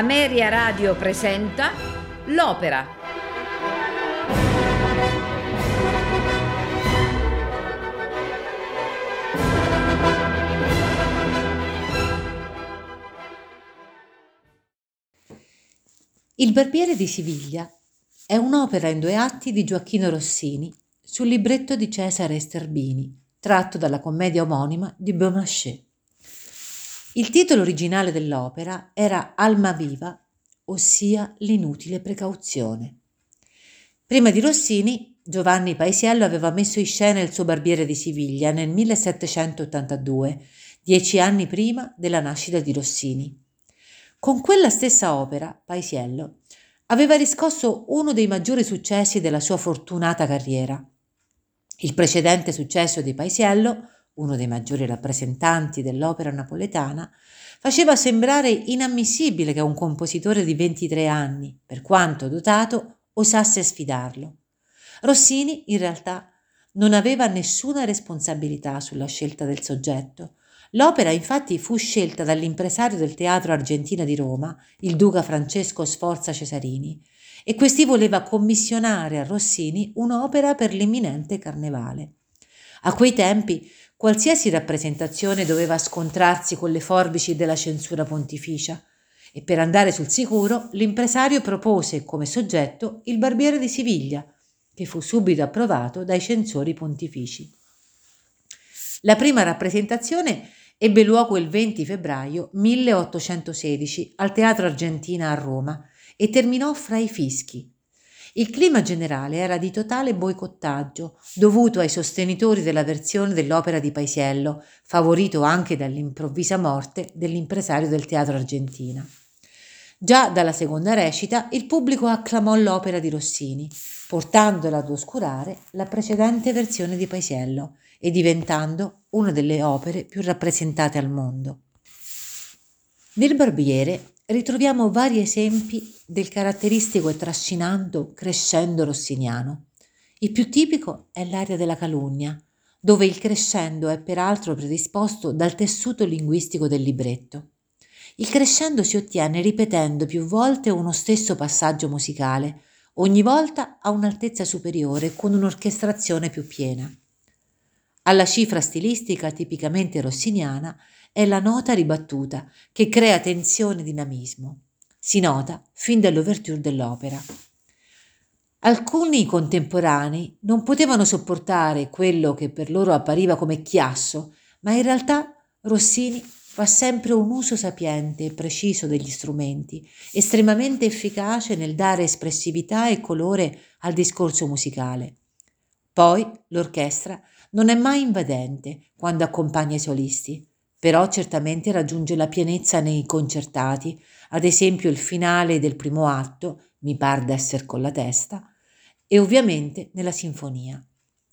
Ameria Radio presenta L'Opera. Il Barbiere di Siviglia è un'opera in due atti di Gioacchino Rossini sul libretto di Cesare Sterbini, tratto dalla commedia omonima di Beaumarchais. Il titolo originale dell'opera era Alma viva, ossia l'inutile precauzione. Prima di Rossini, Giovanni Paisiello aveva messo in scena il suo Barbiere di Siviglia nel 1782, dieci anni prima della nascita di Rossini. Con quella stessa opera, Paisiello aveva riscosso uno dei maggiori successi della sua fortunata carriera. Il precedente successo di Paisiello, uno dei maggiori rappresentanti dell'opera napoletana, faceva sembrare inammissibile che un compositore di 23 anni, per quanto dotato, osasse sfidarlo. Rossini, in realtà, non aveva nessuna responsabilità sulla scelta del soggetto, L'opera infatti fu scelta dall'impresario del Teatro Argentina di Roma, il duca Francesco Sforza Cesarini, e questi voleva commissionare a Rossini un'opera per l'imminente carnevale. A quei tempi qualsiasi rappresentazione doveva scontrarsi con le forbici della censura pontificia e per andare sul sicuro l'impresario propose come soggetto il Barbiere di Siviglia, che fu subito approvato dai censori pontifici. La prima rappresentazione ebbe luogo il 20 febbraio 1816 al Teatro Argentina a Roma e terminò fra i fischi. Il clima generale era di totale boicottaggio, dovuto ai sostenitori della versione dell'opera di Paisiello, favorito anche dall'improvvisa morte dell'impresario del Teatro Argentina. Già dalla seconda recita il pubblico acclamò l'opera di Rossini, portandola ad oscurare la precedente versione di Paisiello e diventando una delle opere più rappresentate al mondo. Nel Barbiere ritroviamo vari esempi del caratteristico e trascinando crescendo rossiniano. Il più tipico è l'aria della calunnia, dove il crescendo è peraltro predisposto dal tessuto linguistico del libretto. Il crescendo si ottiene ripetendo più volte uno stesso passaggio musicale, ogni volta a un'altezza superiore con un'orchestrazione più piena. Alla cifra stilistica tipicamente rossiniana è la nota ribattuta che crea tensione e dinamismo. Si nota fin dall'ouverture dell'opera. Alcuni contemporanei non potevano sopportare quello che per loro appariva come chiasso, ma in realtà Rossini fa sempre un uso sapiente e preciso degli strumenti, estremamente efficace nel dare espressività e colore al discorso musicale. Poi l'orchestra non è mai invadente quando accompagna i solisti, però certamente raggiunge la pienezza nei concertati, ad esempio il finale del primo atto, mi par d'esser con la testa, e ovviamente nella sinfonia.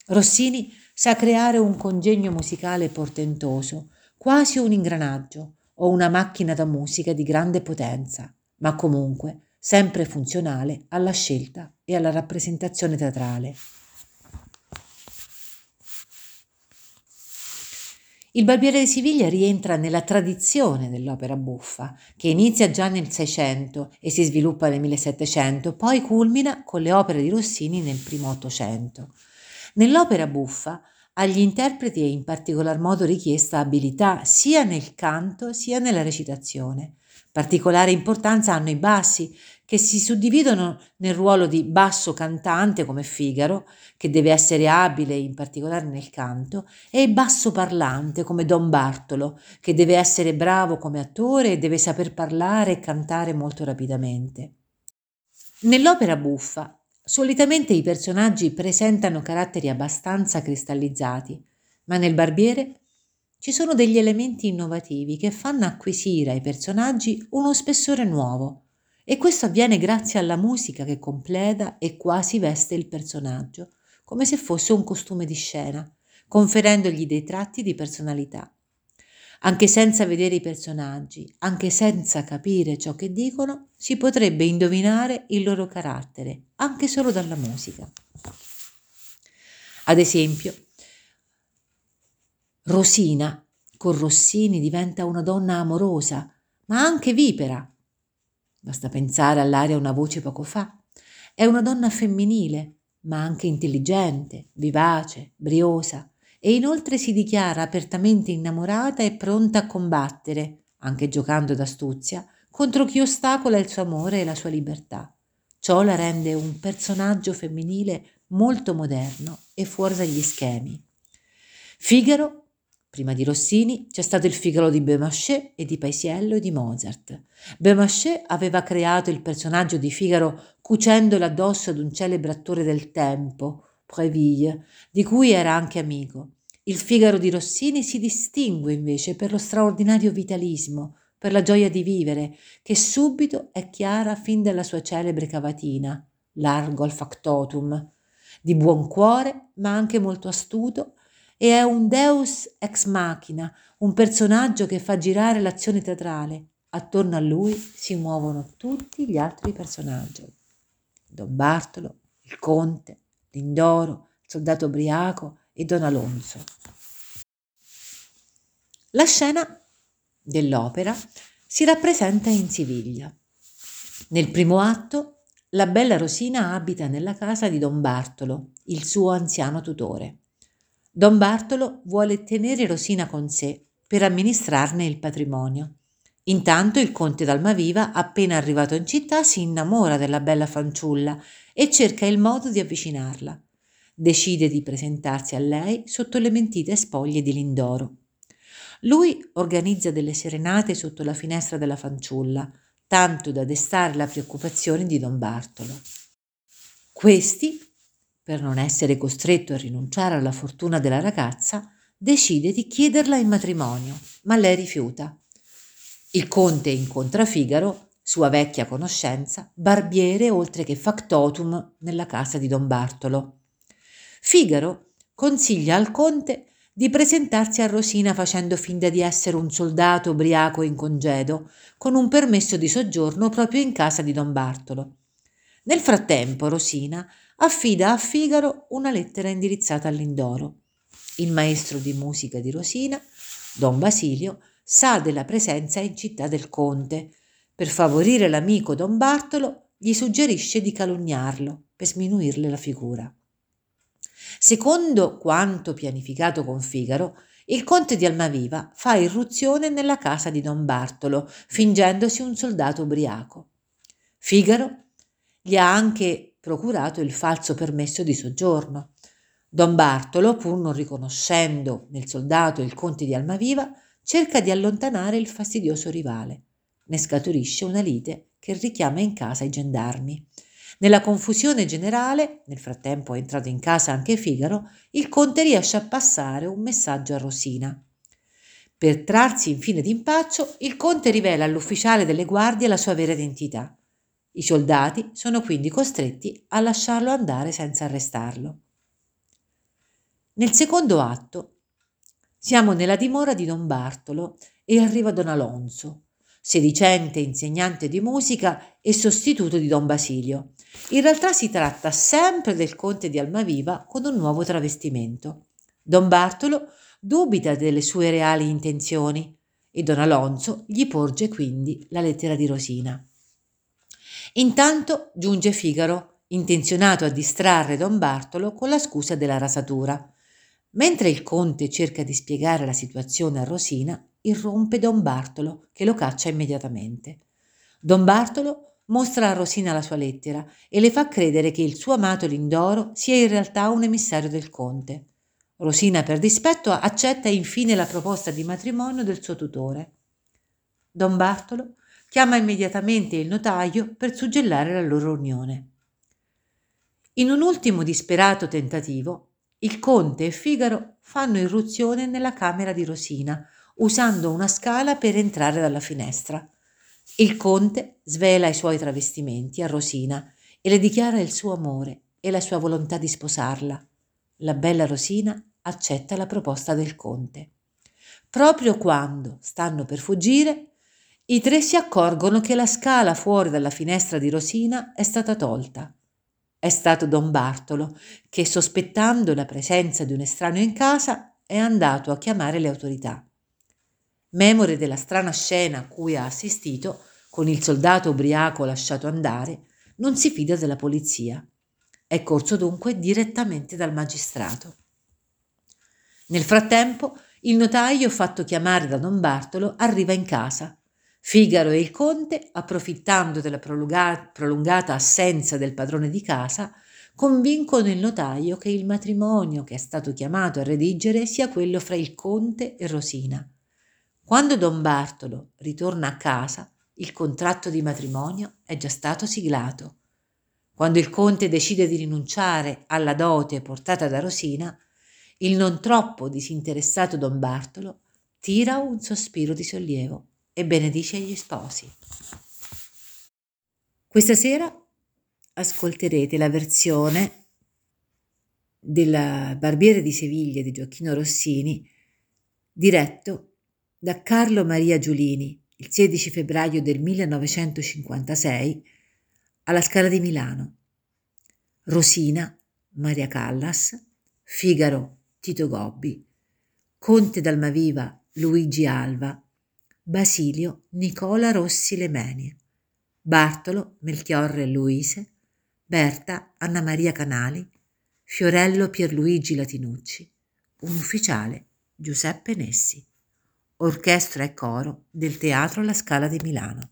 Rossini sa creare un congegno musicale portentoso, quasi un ingranaggio o una macchina da musica di grande potenza, ma comunque sempre funzionale alla scelta e alla rappresentazione teatrale. Il Barbiere di Siviglia rientra nella tradizione dell'opera buffa, che inizia già nel Seicento e si sviluppa nel 1700, poi culmina con le opere di Rossini nel primo Ottocento. Nell'opera buffa agli interpreti è in particolar modo richiesta abilità sia nel canto sia nella recitazione. Particolare importanza hanno i bassi, che si suddividono nel ruolo di basso cantante come Figaro, che deve essere abile in particolare nel canto, e basso parlante come Don Bartolo, che deve essere bravo come attore e deve saper parlare e cantare molto rapidamente. Nell'opera buffa, solitamente i personaggi presentano caratteri abbastanza cristallizzati, ma nel Barbiere ci sono degli elementi innovativi che fanno acquisire ai personaggi uno spessore nuovo, e questo avviene grazie alla musica che completa e quasi veste il personaggio, come se fosse un costume di scena, conferendogli dei tratti di personalità. Anche senza vedere i personaggi, anche senza capire ciò che dicono, si potrebbe indovinare il loro carattere, anche solo dalla musica. Ad esempio, Rosina con Rossini diventa una donna amorosa, ma anche vipera, Basta pensare all'aria una voce poco fa. È una donna femminile, ma anche intelligente, vivace, briosa, e inoltre si dichiara apertamente innamorata e pronta a combattere, anche giocando d'astuzia, contro chi ostacola il suo amore e la sua libertà. Ciò la rende un personaggio femminile molto moderno e fuori dagli schemi. Figaro, prima di Rossini, c'è stato il Figaro di Beaumarchais e di Paisiello e di Mozart. Beaumarchais aveva creato il personaggio di Figaro cucendolo addosso ad un celebre attore del tempo, Préville, di cui era anche amico. Il Figaro di Rossini si distingue invece per lo straordinario vitalismo, per la gioia di vivere, che subito è chiara fin dalla sua celebre cavatina, largo al factotum, di buon cuore, ma anche molto astuto, e è un deus ex machina, un personaggio che fa girare l'azione teatrale. Attorno a lui si muovono tutti gli altri personaggi. Don Bartolo, il conte, Lindoro, il soldato ubriaco e Don Alonso. La scena dell'opera si rappresenta in Siviglia. Nel primo atto, la bella Rosina abita nella casa di Don Bartolo, il suo anziano tutore. Don Bartolo vuole tenere Rosina con sé per amministrarne il patrimonio. Intanto il conte d'Almaviva, appena arrivato in città, si innamora della bella fanciulla e cerca il modo di avvicinarla. Decide di presentarsi a lei sotto le mentite spoglie di Lindoro. Lui organizza delle serenate sotto la finestra della fanciulla, tanto da destare la preoccupazione di don Bartolo. Questi, per non essere costretto a rinunciare alla fortuna della ragazza, decide di chiederla in matrimonio, ma lei rifiuta. Il conte incontra Figaro, sua vecchia conoscenza, barbiere oltre che factotum nella casa di don Bartolo. Figaro consiglia al conte di presentarsi a Rosina facendo finta di essere un soldato ubriaco in congedo, con un permesso di soggiorno proprio in casa di don Bartolo. Nel frattempo Rosina affida a Figaro una lettera indirizzata all'Indoro. Il maestro di musica di Rosina, don Basilio, sa della presenza in città del conte. Per favorire l'amico don Bartolo, gli suggerisce di calunniarlo per sminuirle la figura. Secondo quanto pianificato con Figaro, il conte di Almaviva fa irruzione nella casa di don Bartolo, fingendosi un soldato ubriaco. Figaro gli ha anche procurato il falso permesso di soggiorno. Don Bartolo, pur non riconoscendo nel soldato il conte di Almaviva, cerca di allontanare il fastidioso rivale. Ne scaturisce una lite che richiama in casa i gendarmi. Nella confusione generale, nel frattempo è entrato in casa anche Figaro, il conte riesce a passare un messaggio a Rosina. Per trarsi infine d'impaccio, il conte rivela all'ufficiale delle guardie la sua vera identità. I soldati sono quindi costretti a lasciarlo andare senza arrestarlo. Nel secondo atto siamo nella dimora di Don Bartolo e arriva Don Alonso, sedicente insegnante di musica e sostituto di Don Basilio. In realtà si tratta sempre del conte di Almaviva con un nuovo travestimento. Don Bartolo dubita delle sue reali intenzioni e Don Alonso gli porge quindi la lettera di Rosina. Intanto giunge Figaro, intenzionato a distrarre Don Bartolo con la scusa della rasatura. Mentre il conte cerca di spiegare la situazione a Rosina, irrompe Don Bartolo, che lo caccia immediatamente. Don Bartolo mostra a Rosina la sua lettera e le fa credere che il suo amato Lindoro sia in realtà un emissario del conte. Rosina, per dispetto, accetta infine la proposta di matrimonio del suo tutore. Don Bartolo chiama immediatamente il notaio per suggellare la loro unione. In un ultimo disperato tentativo, il conte e Figaro fanno irruzione nella camera di Rosina, usando una scala per entrare dalla finestra. Il conte svela i suoi travestimenti a Rosina e le dichiara il suo amore e la sua volontà di sposarla. La bella Rosina accetta la proposta del conte. Proprio quando stanno per fuggire, i tre si accorgono che la scala fuori dalla finestra di Rosina è stata tolta. È stato don Bartolo che, sospettando la presenza di un estraneo in casa, è andato a chiamare le autorità. Memore della strana scena a cui ha assistito, con il soldato ubriaco lasciato andare, non si fida della polizia. È corso dunque direttamente dal magistrato. Nel frattempo, il notaio, fatto chiamare da don Bartolo, arriva in casa. Figaro e il conte, approfittando della prolungata assenza del padrone di casa, convincono il notaio che il matrimonio che è stato chiamato a redigere sia quello fra il conte e Rosina. Quando don Bartolo ritorna a casa, il contratto di matrimonio è già stato siglato. Quando il conte decide di rinunciare alla dote portata da Rosina, il non troppo disinteressato don Bartolo tira un sospiro di sollievo e benedice gli sposi. Questa sera ascolterete la versione del Barbiere di Seviglia di Gioacchino Rossini, diretto da Carlo Maria Giulini il 16 febbraio del 1956 alla Scala di Milano. Rosina Maria Callas, Figaro Tito Gobbi, Conte d'Almaviva Luigi Alva, Basilio Nicola Rossi Lemenie, Bartolo Melchiorre Luise, Berta Anna Maria Canali, Fiorello Pierluigi Latinucci, un ufficiale Giuseppe Nessi, orchestra e coro del Teatro La Scala di Milano.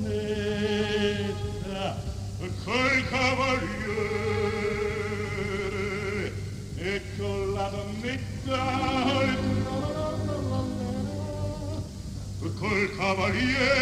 meta col cavaliere e con col cavaliere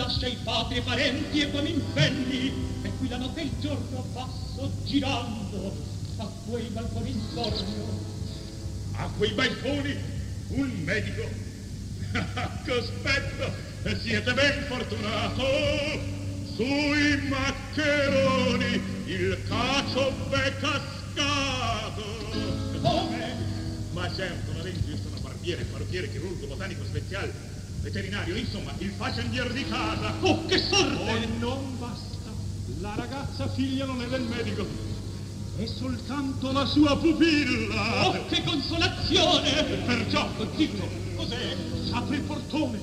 lascia i padri e parenti e poi mi infenni, e qui la notte e il giorno passo girando a quei balconi intorno. A quei balconi un medico? Cospetto, siete ben fortunato! Sui maccheroni il cacio v'è cascato! Come? Ma certo, la legge sono barbiere, parrucchiere, chirurgo, botanico, speziale, veterinario, insomma, il faccendier di casa. Oh, che sorte! Oh, non basta. La ragazza figlia non è del medico. È soltanto la sua pupilla. Oh, che consolazione! Perciò, Zitto, cos'è? apri il portone.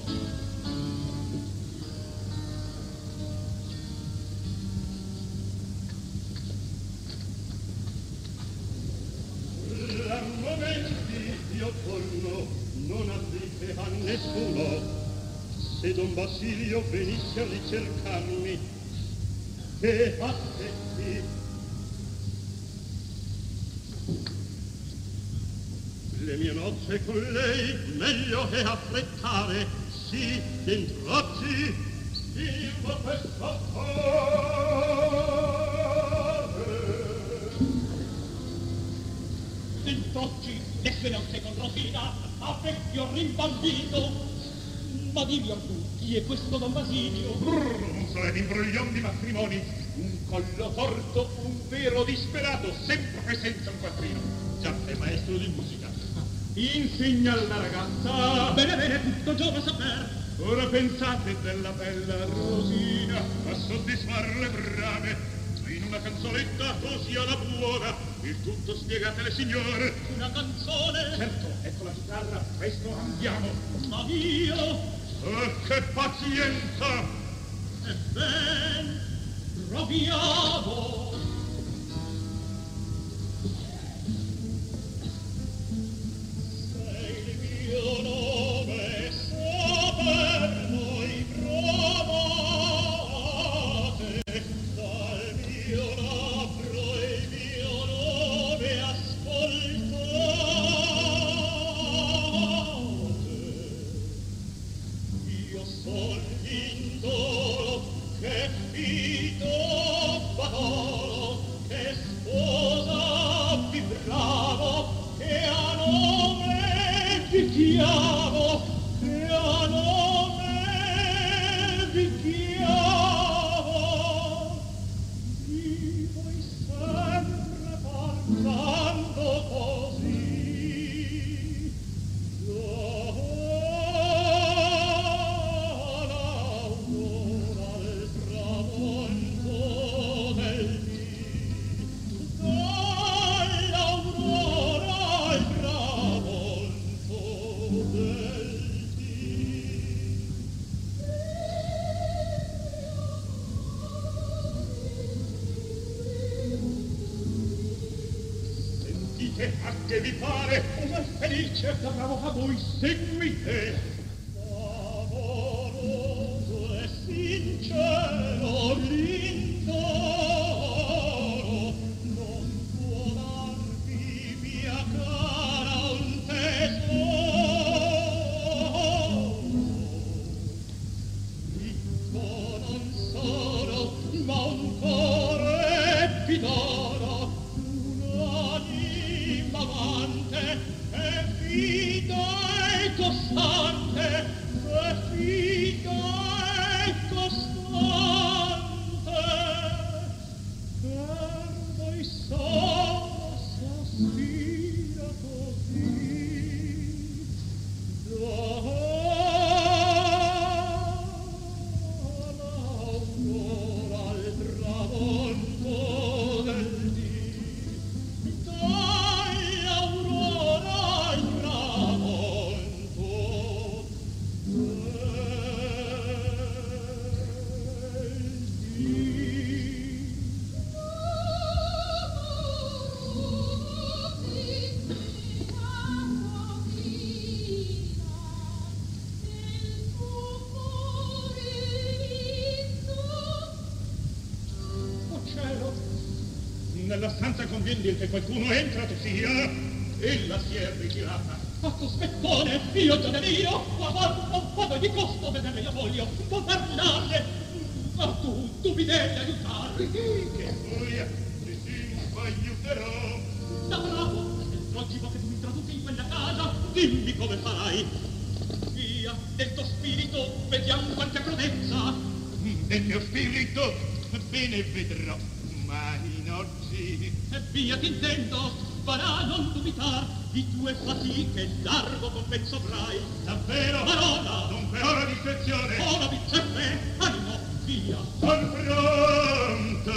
Basilio venisse a ricercarmi, che aspetti? Le mie nozze con lei meglio è affrettare, sì, introcci, silva questa Dent'oggi le sue nozze con Rosina a vecchio rimbambito. Ma dimmi tu, chi è questo Don Basilio? Un solenne imbroglion di matrimoni, un collo torto, un vero disperato, sempre senza un quattrino. Già è maestro di musica. Insegna alla ragazza. Bene, bene, tutto giova saper. Ora pensate della bella Rosina a soddisfar le brame. In una canzoletta così alla buona, il tutto spiegatele signore. Una canzone. Certo, ecco la chitarra, presto andiamo. Ma io, Oh, che pazienza! e ben, proviamo. Sei il mio che qualcuno entrato sia, eh. ella si è ritirata. Ma sospettone, io già ne mio, ad ogni costo vedere io voglio, può ma tu, tu mi devi aiutare. Che furia, sì, sì, aiuterò. Da bravo, logico che tu mi traduci in quella casa, dimmi come farai. Via, del tuo spirito, vediamo qualche prudenza. Del mio spirito, bene vedrò ma in oggi. E via ti intendo farà non dubitar di tue fatiche largo compenso avrai davvero? Parola non per ora di discrezione. Ora viceppe animo via. Son pronto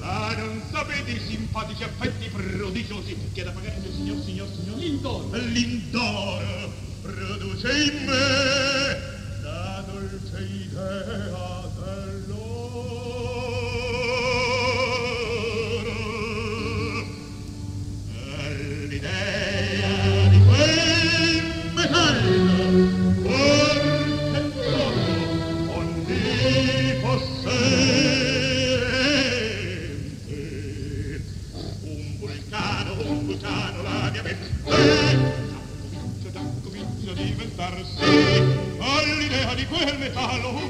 a non sapete i simpatici affetti prodigiosi che da pagare del signor signor signor l'indoro. L'indoro produce in me la dolce idea dell'oro Hallelujah.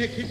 Il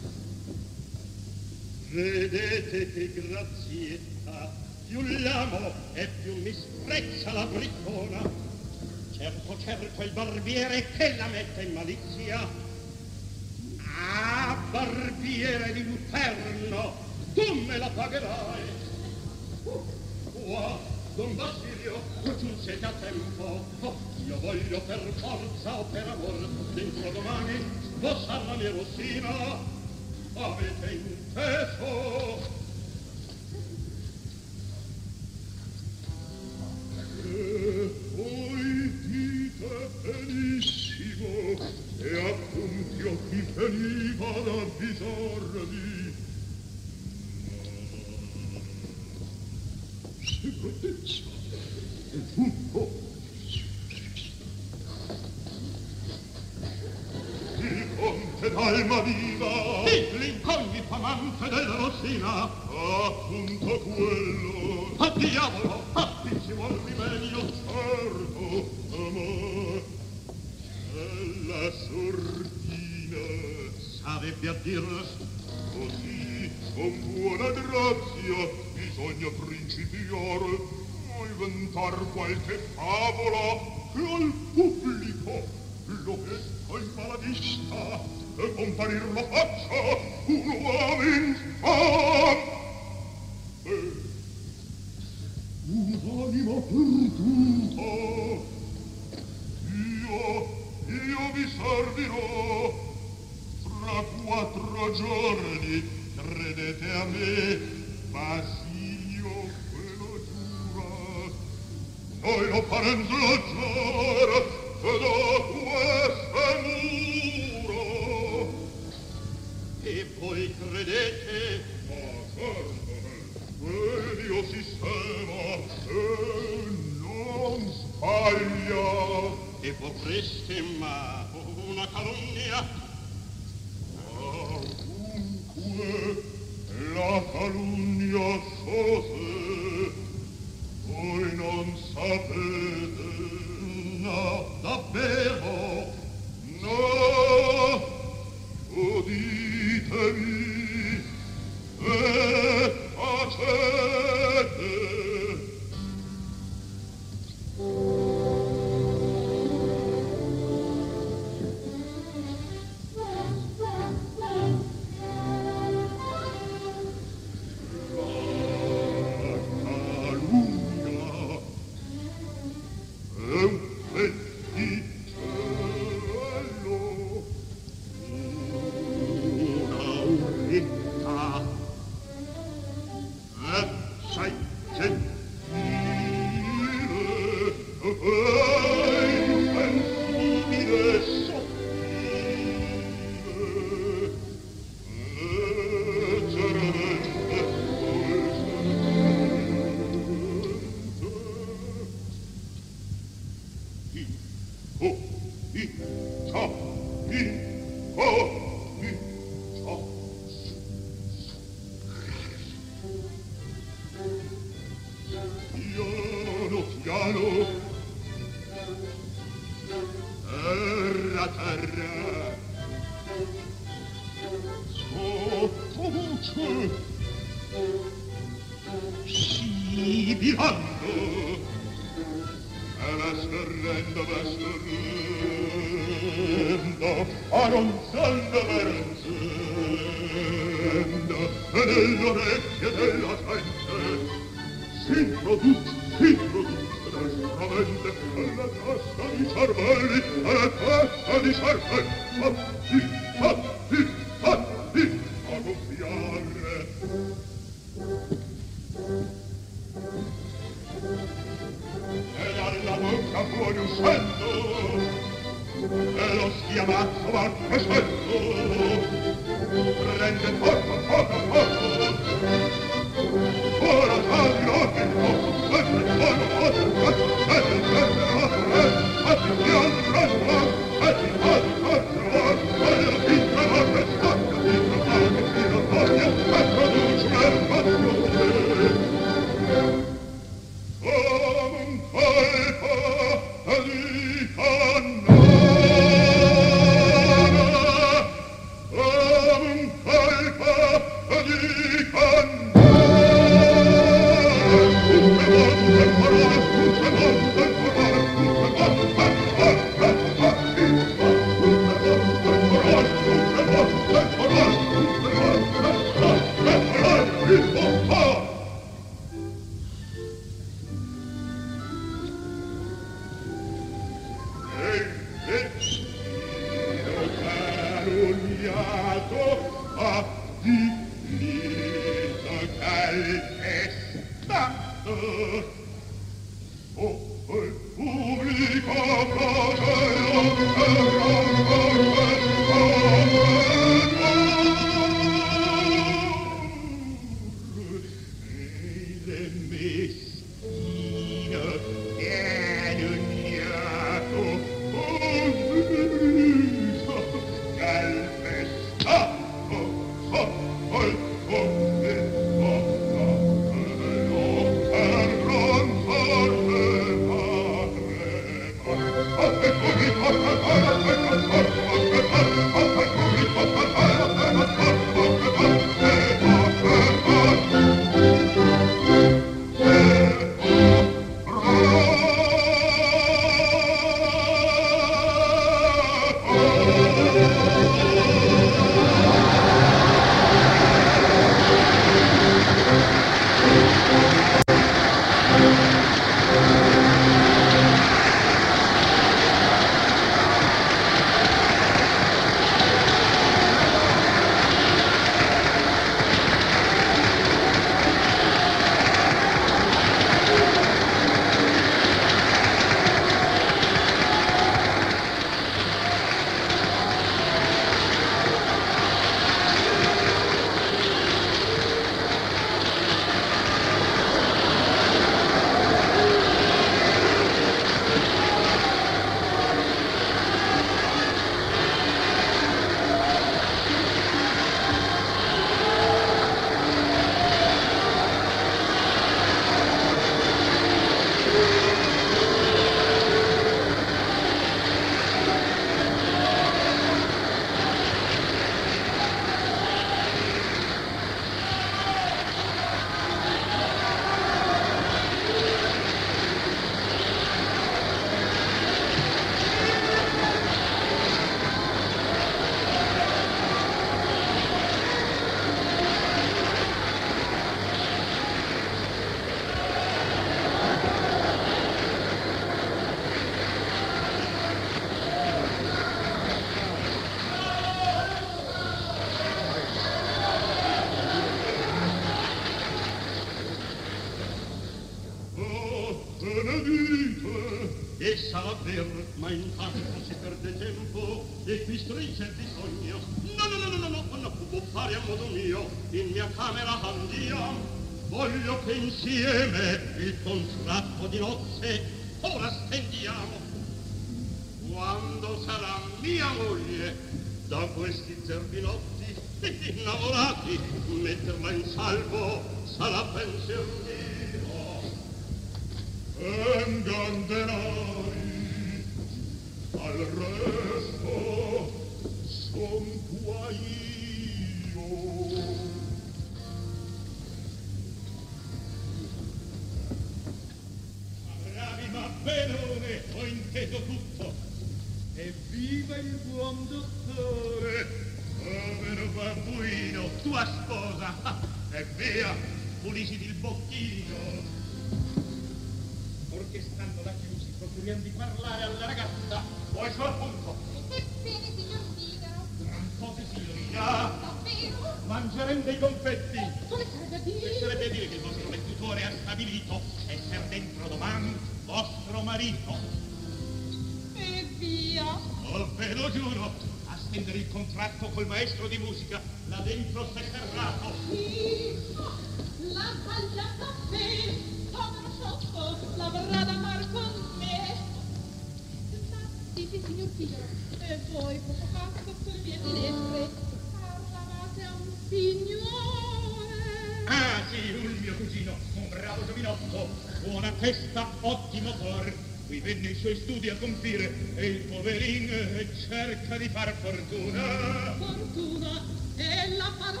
nei suoi studi a compire e il poverin eh, cerca di far fortuna. Fortuna e la farò.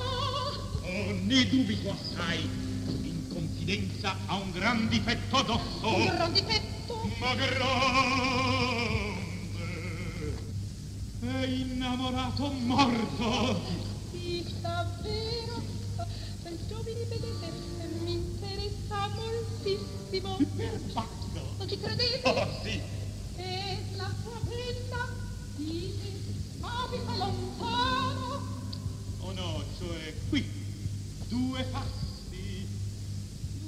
Oh, ne dubito assai. In confidenza ha un gran difetto addosso. Un gran difetto? Ma grande. È innamorato morto. Sì, davvero. Giovine vedete, mi interessa moltissimo. Per No. Non ci credete? Oh, sì. E la sua favella di abita lontano. Oh no, cioè qui, due passi.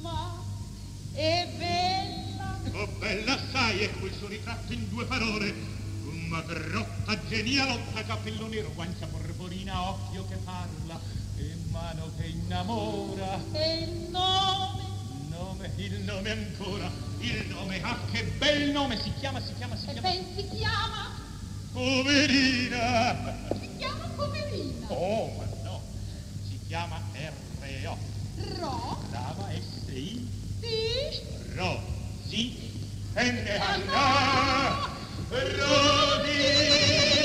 Ma è bella. Oh, bella sai, è quel suo ritratto in due parole. Una grotta, genialotta, capello nero, guancia porporina, occhio che parla e mano che innamora. E il nome? Il nome, il nome ancora il nome, ah, che bel nome! Si chiama, si chiama, si e chiama. ben si chiama? Poverina! Si chiama poverina! Oh, ma no! Si chiama R.O. Ro? Brava, S.I. Sì? Ro, sì. N. Ah, Anna! Rodi!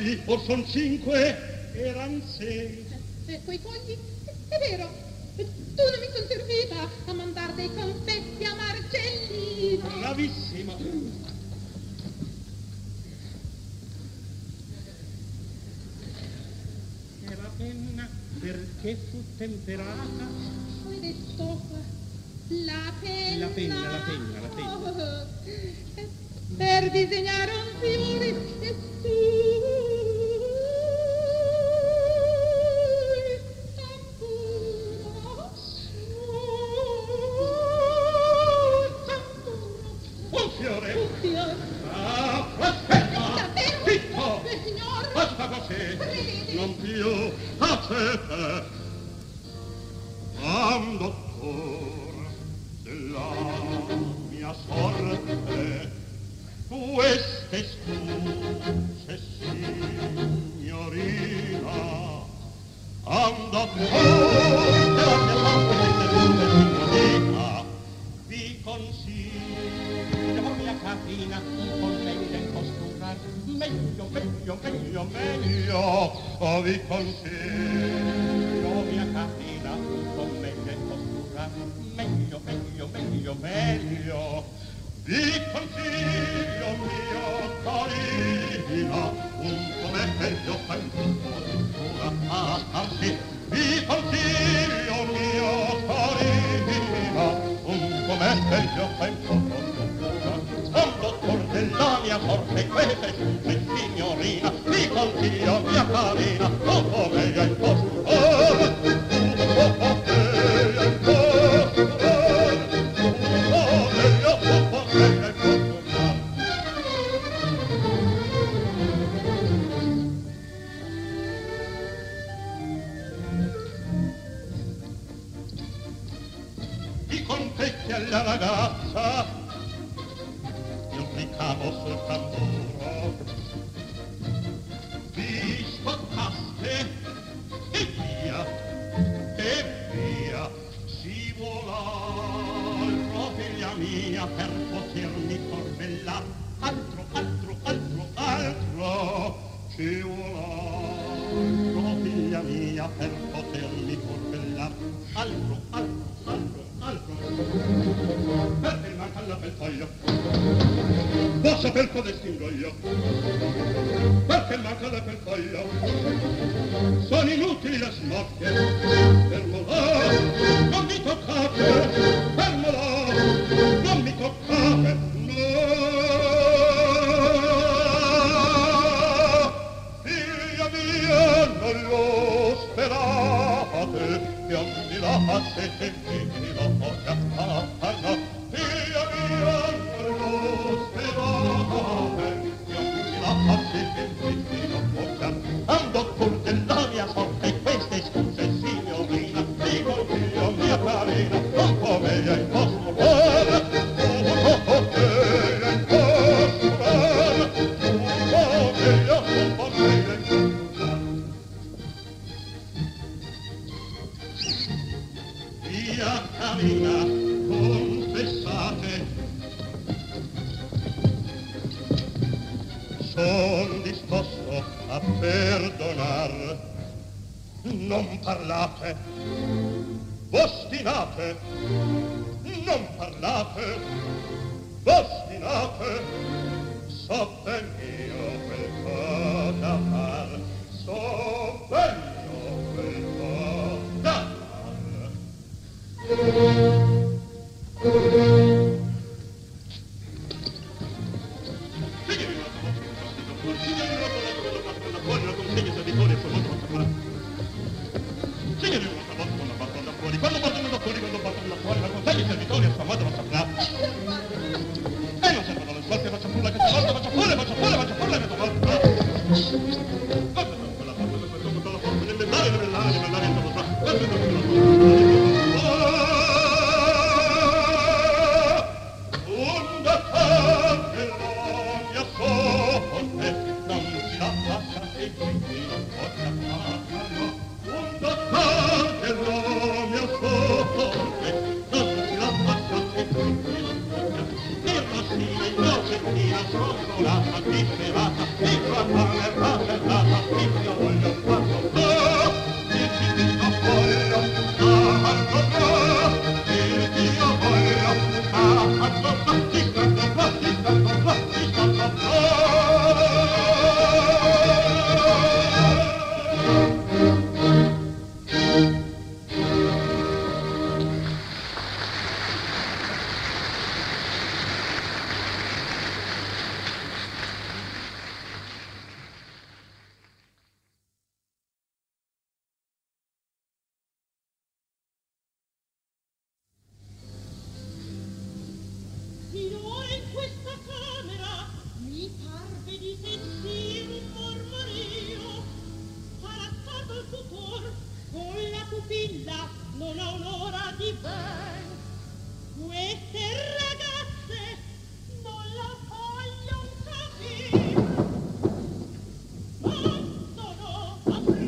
Fogli, or son cinque, Be content.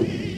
Un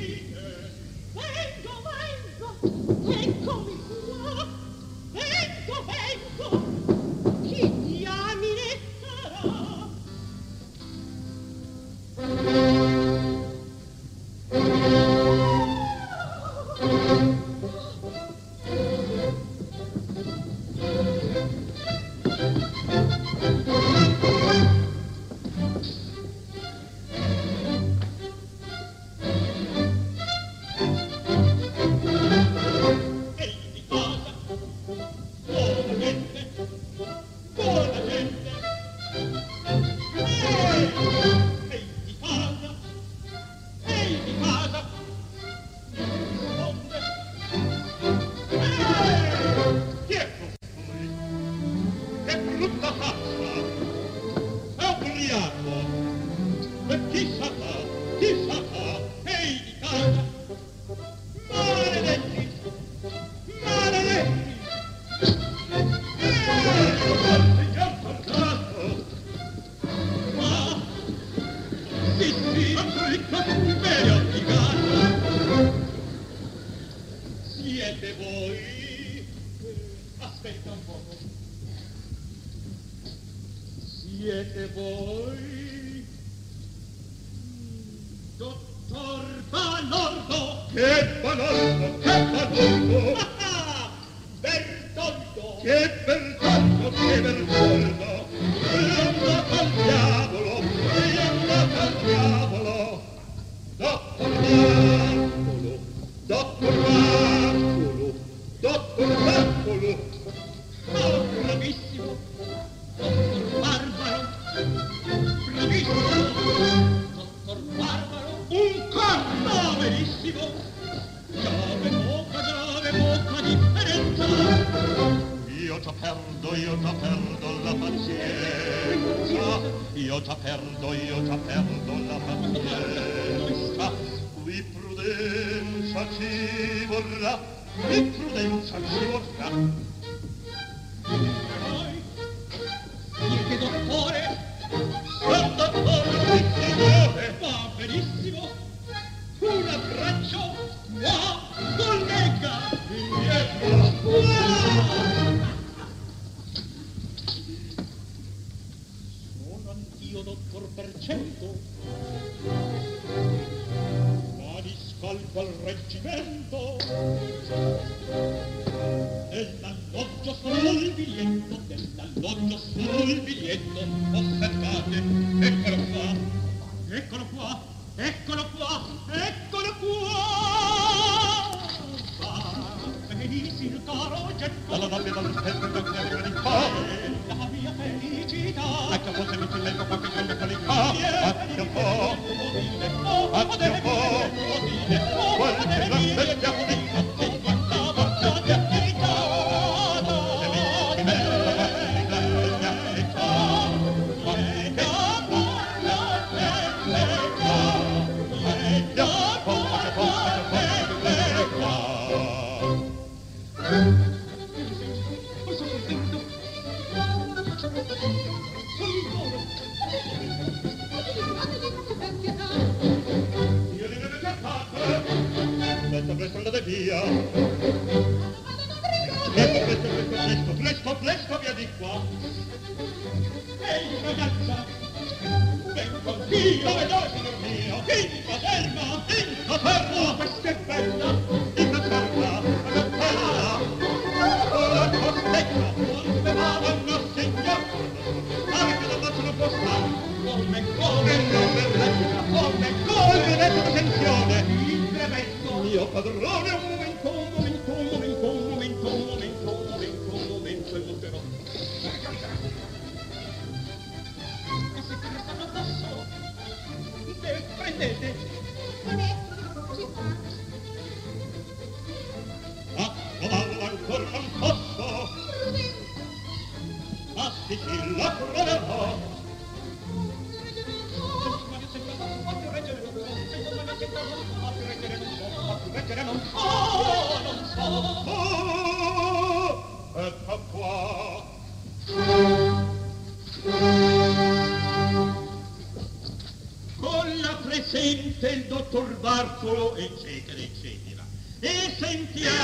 presente il dottor Bartolo, eccetera, eccetera. E sentiamo,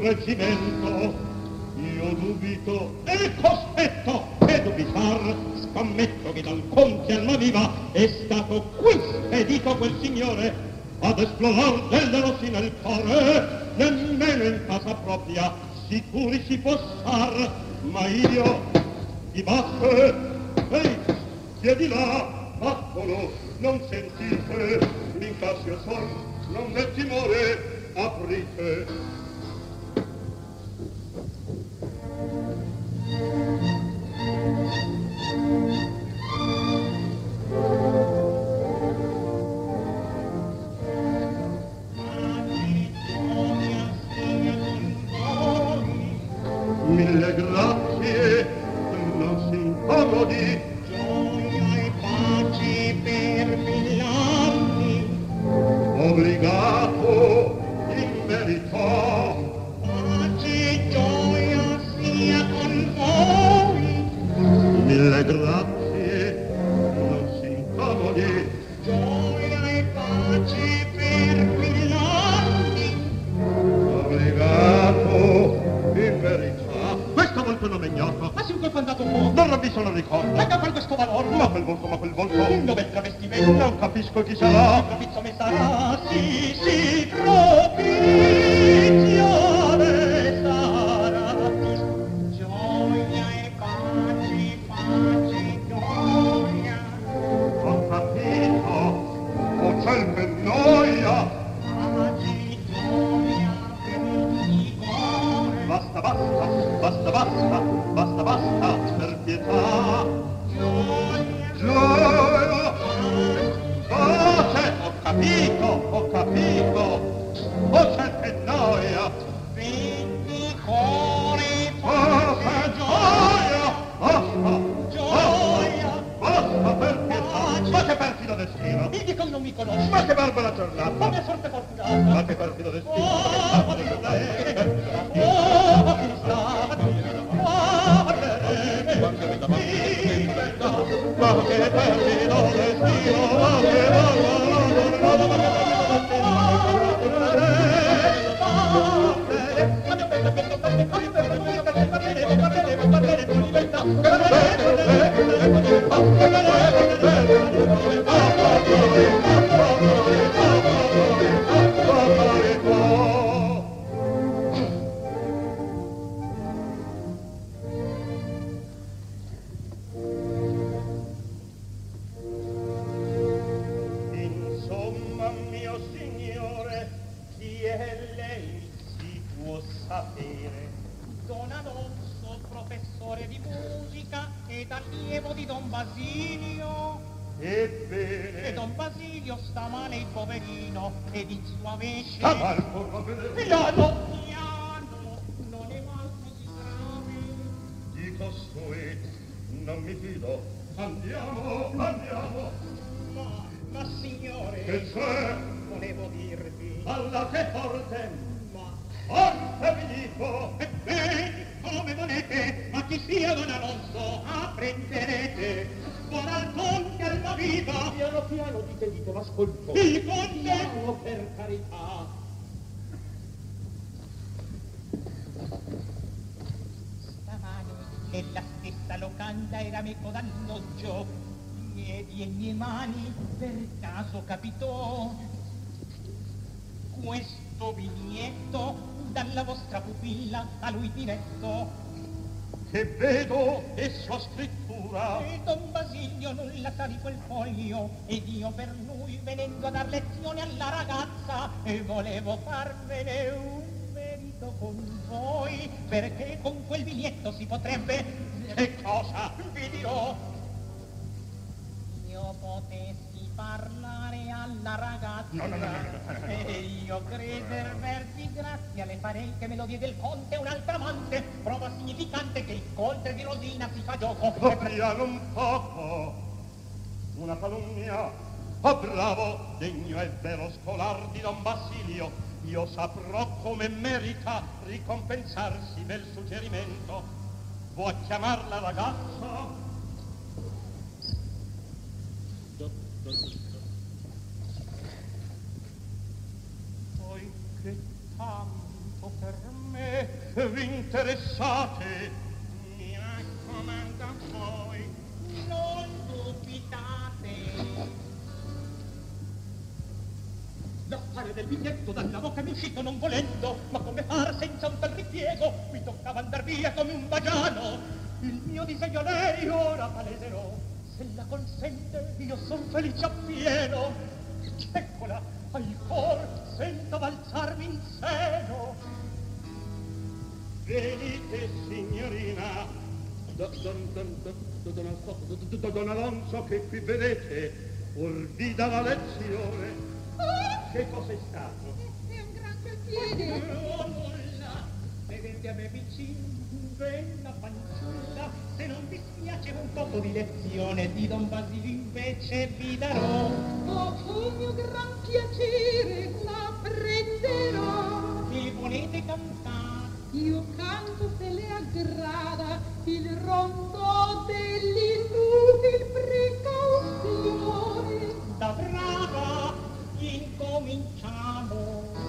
reggimento. Io dubito e cospetto che dubitar scommetto che dal conte alma viva è stato qui spedito quel signore ad esplorar delle rossi nel cuore. Nemmeno in casa propria sicuri si può star ma io di basse ehi chiedi là baccolo non sentite l'incasio sol, non è timore aprite. Dalla vostra pupilla a lui diretto Che vedo e sua scrittura. e Don Basilio nulla sa di quel foglio ed io per lui venendo a dar lezione alla ragazza e volevo farvene un merito con voi perché con quel biglietto si potrebbe Che cosa? vi dirò io potessi parlare alla ragazza No, no, no, e io crederverti grazia le farei che me lo diede il conte un altro amante prova significante che il conte di Rosina si fa gioco Oh, piano un poco. Una calunnia. Oh, bravo, degno e vero scolar di Don Basilio. Io saprò come merita ricompensarsi del suggerimento. Vuoi chiamar la ragazza? Voi che tanto per me vi interessate, mi raccomando a voi non dubitate L'affare del biglietto dalla bocca mi è non volendo, ma come far senza un tal ripiego? Mi toccava andar via come un bagiano. Il mio disegno lei ora paleserò. Se la consente, io son felice appieno. Eccola, al cor sento balzarmi in seno. Venite, signorina. Don, don, don, don, don, don Alfonso, don, don, don Alonso, che qui vedete, or vi dà la lezione. Che cosa è stato? È un gran bel piede. Oh, nulla, vedete a me vicino, bella fanciulla, se non vi spiace un poco di lezione di Don Basilio invece vi darò. Oh, con mio gran piacere la prenderò. Mi volete cantare? Io canto se le aggrada il rondo dell'inutile precauzione. Da brava incominciamo.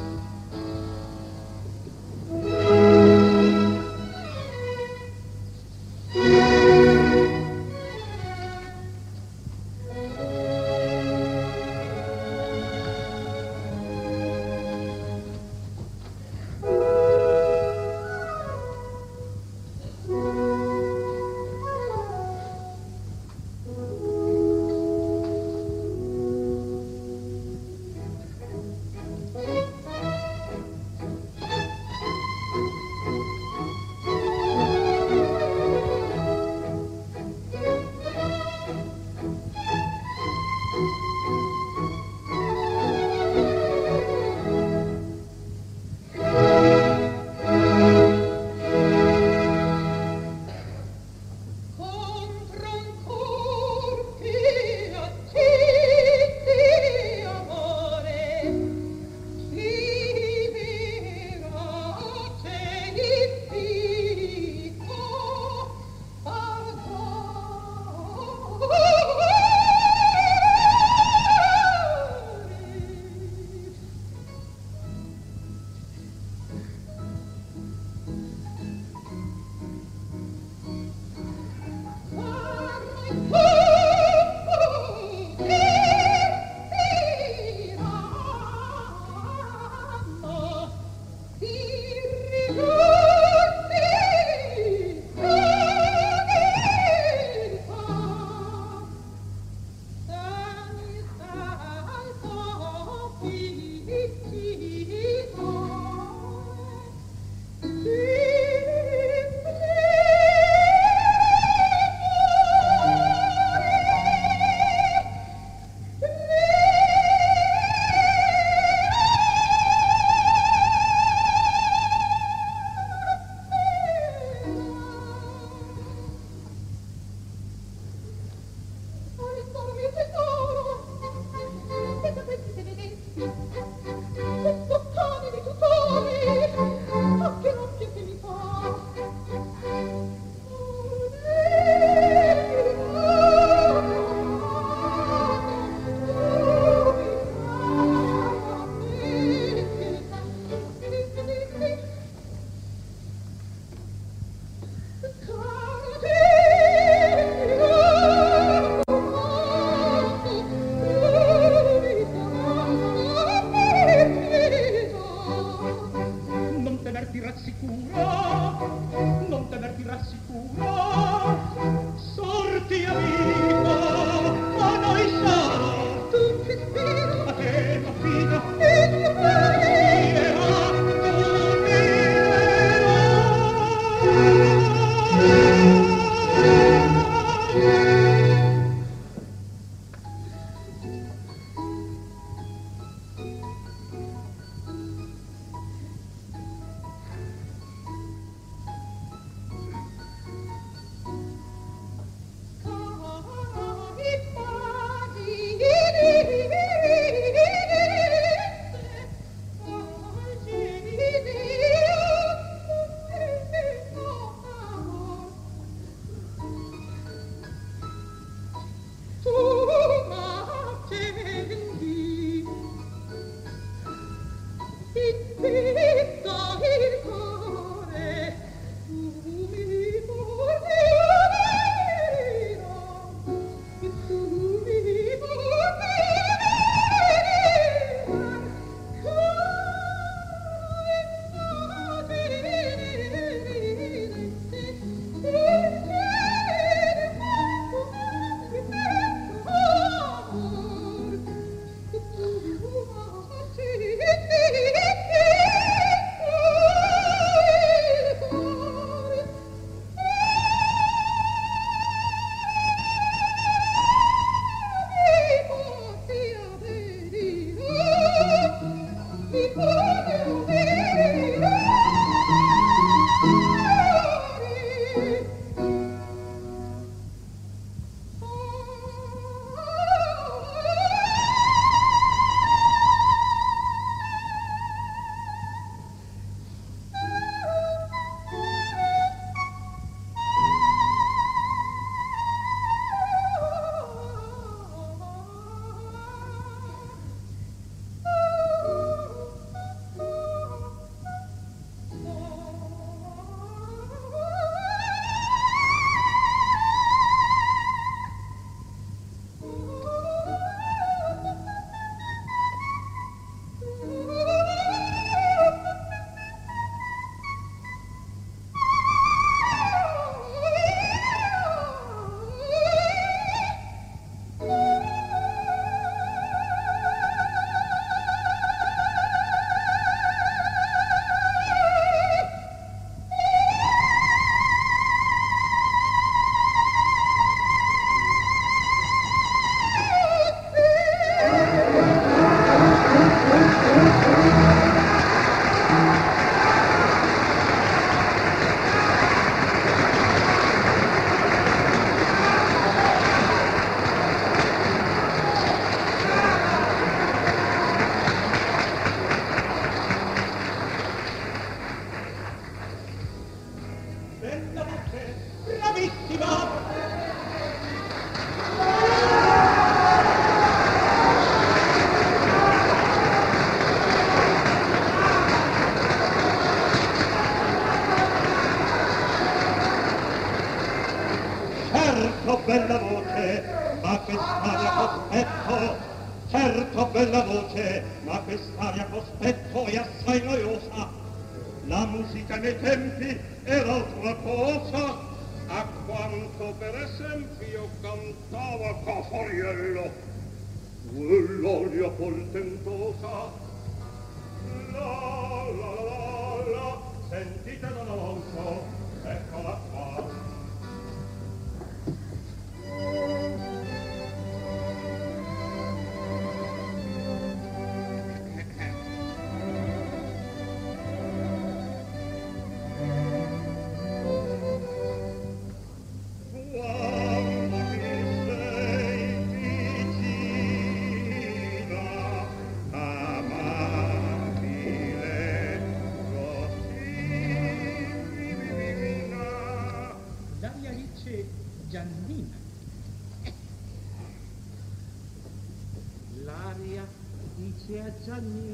not me.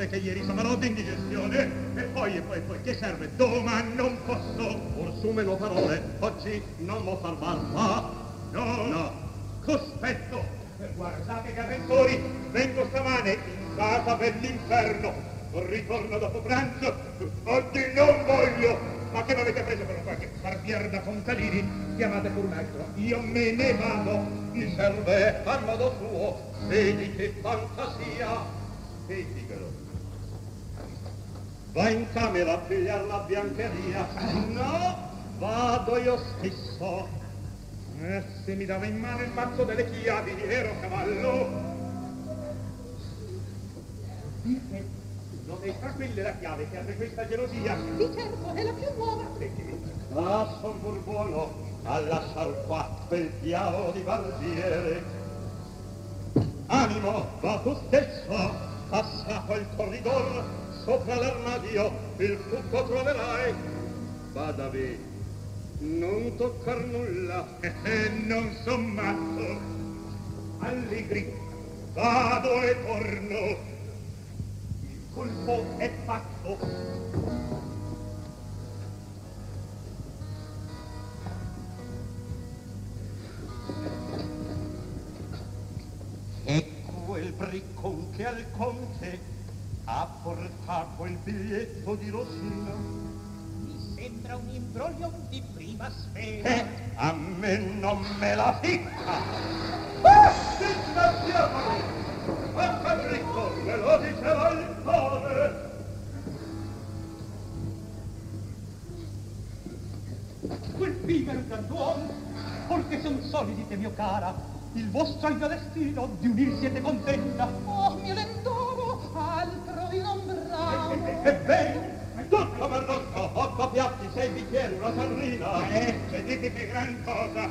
Bernardone che ieri s'ammalò d'indigestione e poi e poi e poi che serve? Domani non posso. Forsumelo parole oggi non lo far barba no. no. Cospetto guardate che avventori. Vengo stamane in casa per l'inferno. Ritorno dopo pranzo. Oggi non voglio. Ma che m'avete preso per qualche barbiere da contadini? Chiamate pure un altro, io me ne vado. Mi serve a modo suo, vedi che fantasia. Vedigelo. Va in camera a pigliar la biancheria. No, vado io stesso. Eh, se mi dava in mano il mazzo delle chiavi, ero cavallo. Dite non è tra quelle la chiave che apre questa gelosia? Di certo, è la più nuova. Ah, son buono a lasciar qua quel diavolo di barbiere. Animo, va tu stesso, passato il corridor, sopra l'armadio il frutto troverai. Vadavi, non toccar nulla, eh, non son matto. Allegri, vado e torno, colpo è fatto. Ecco il briccon che al conte ha portato il biglietto di Rosina. Mi sembra un imbroglio di prima sfera. Eh, a me non me la ficca. Ah, disgraziato! Ma Federico me lo diceva il padre! Quel pigaro grand'uomo, forché son solidi te mio cara, il vostro è il mio destino, di unir siete contenta. Oh, mio lendoro, altro di non bravo. Ebbene, tutto per rotto, otto piatti, sei bicchieri, una sardina. Eh, vedete che gran cosa!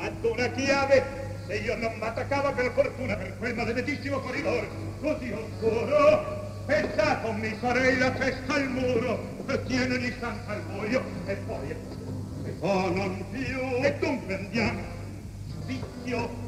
Ad una chiave se io non m'attaccava per fortuna per quel maledetissimo corridore così oscuro pensato mi farei la testa al muro tiene distanza al buio e poi e poi non più e dunque andiamo vizio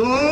Don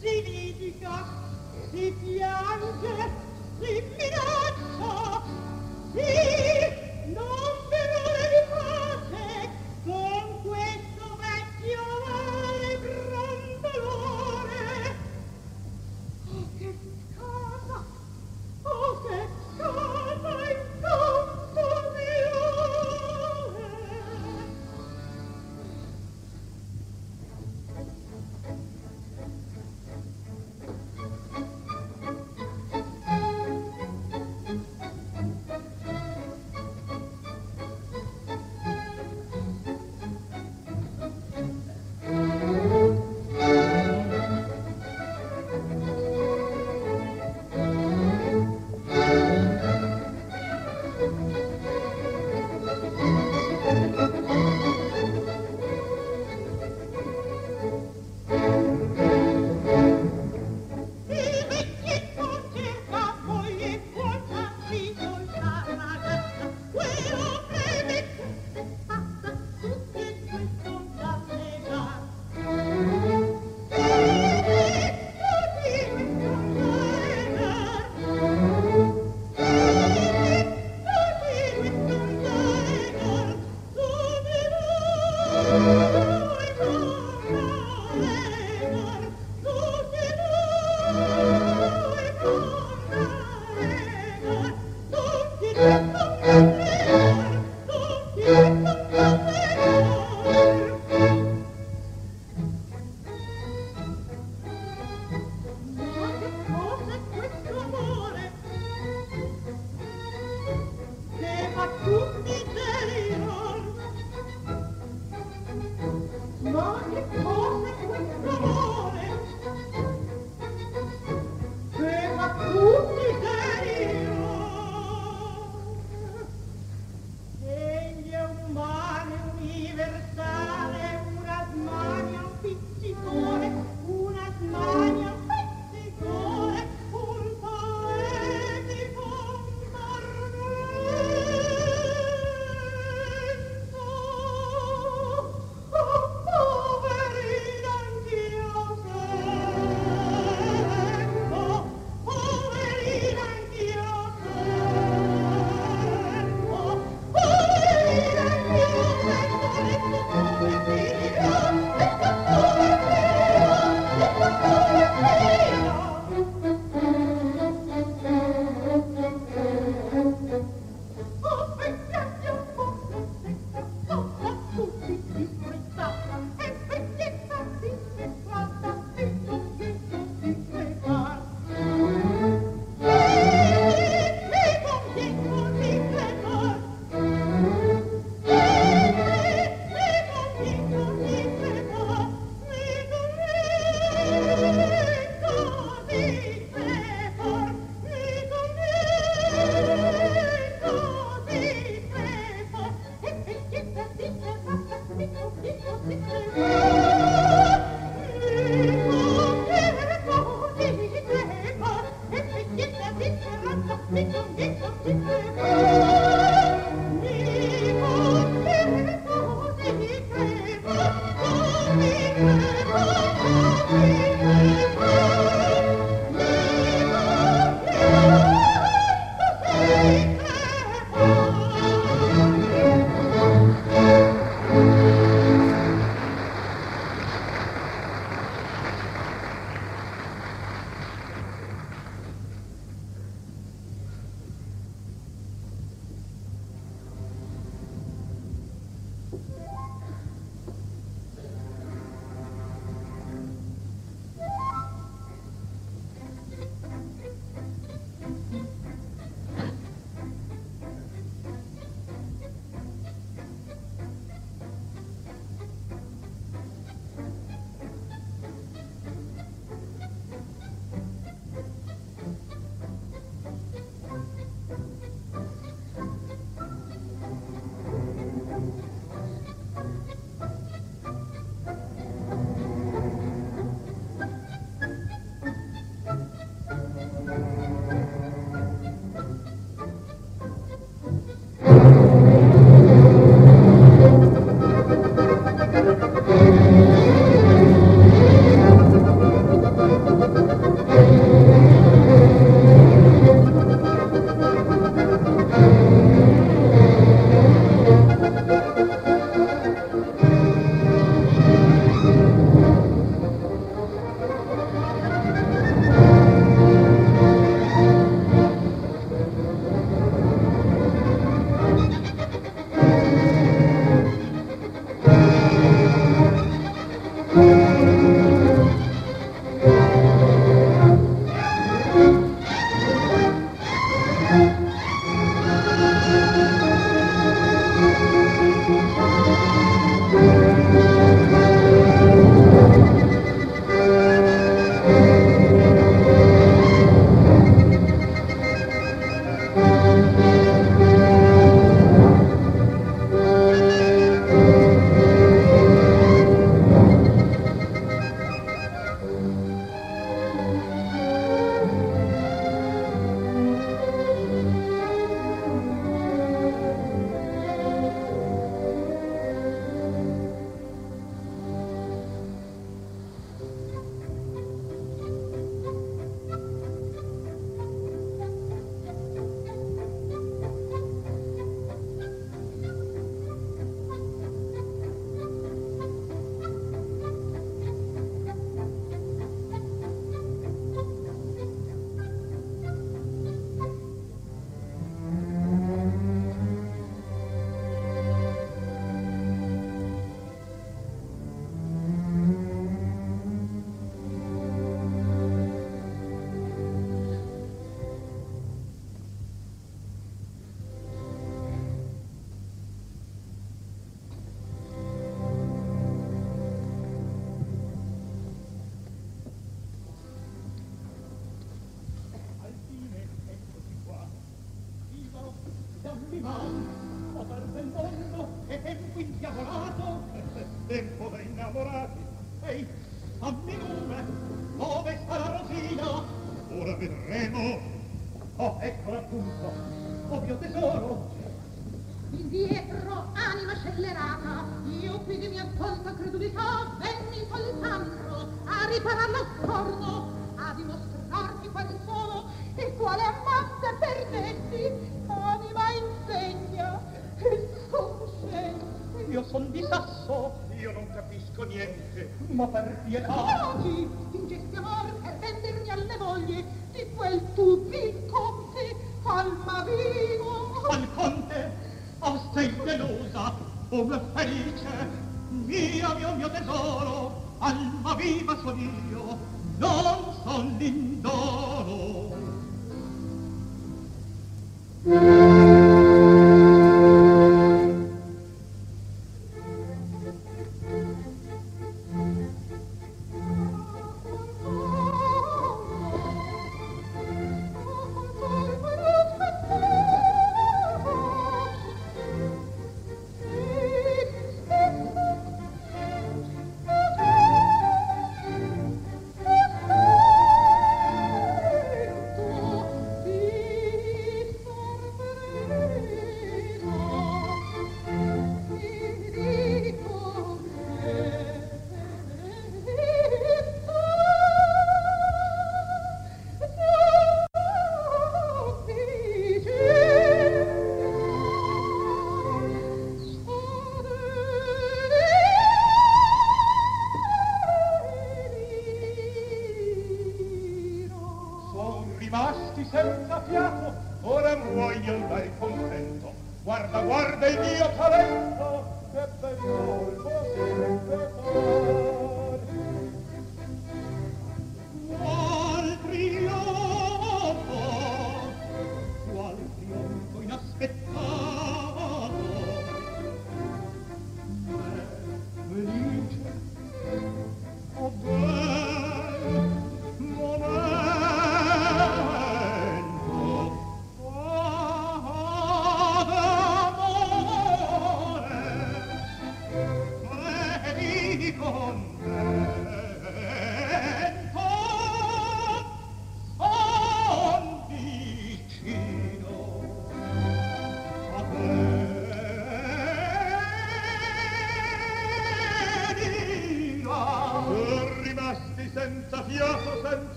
si litiga, si piange,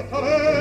guarda il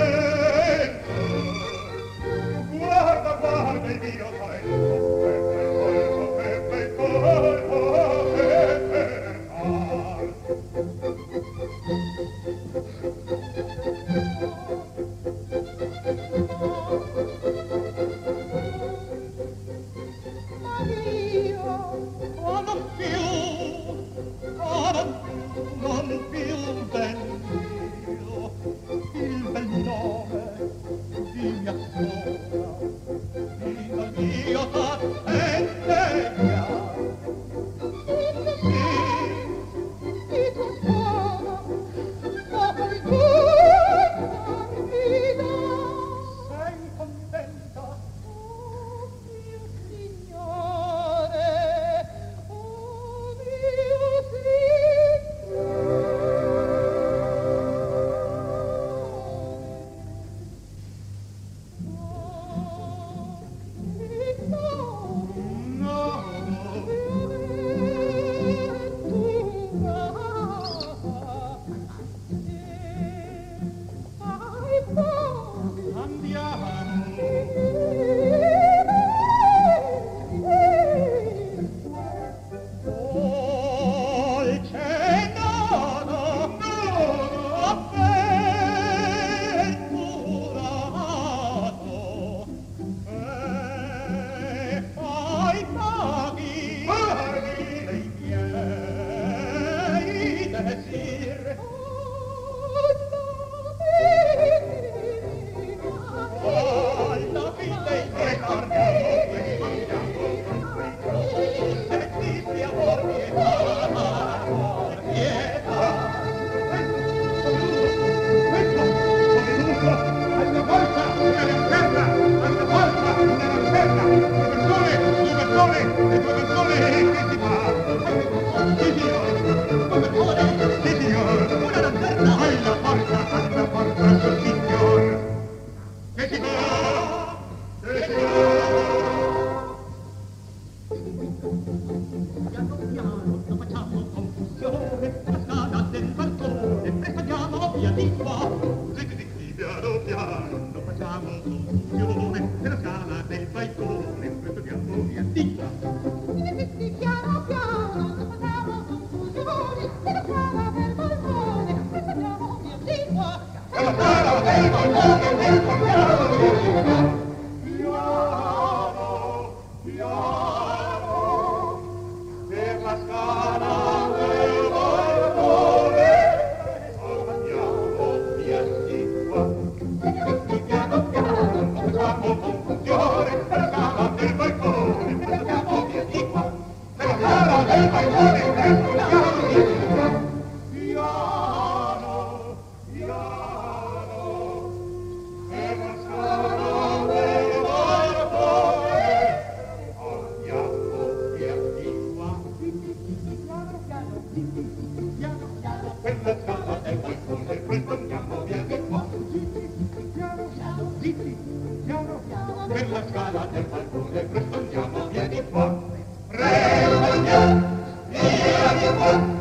presto andiamo via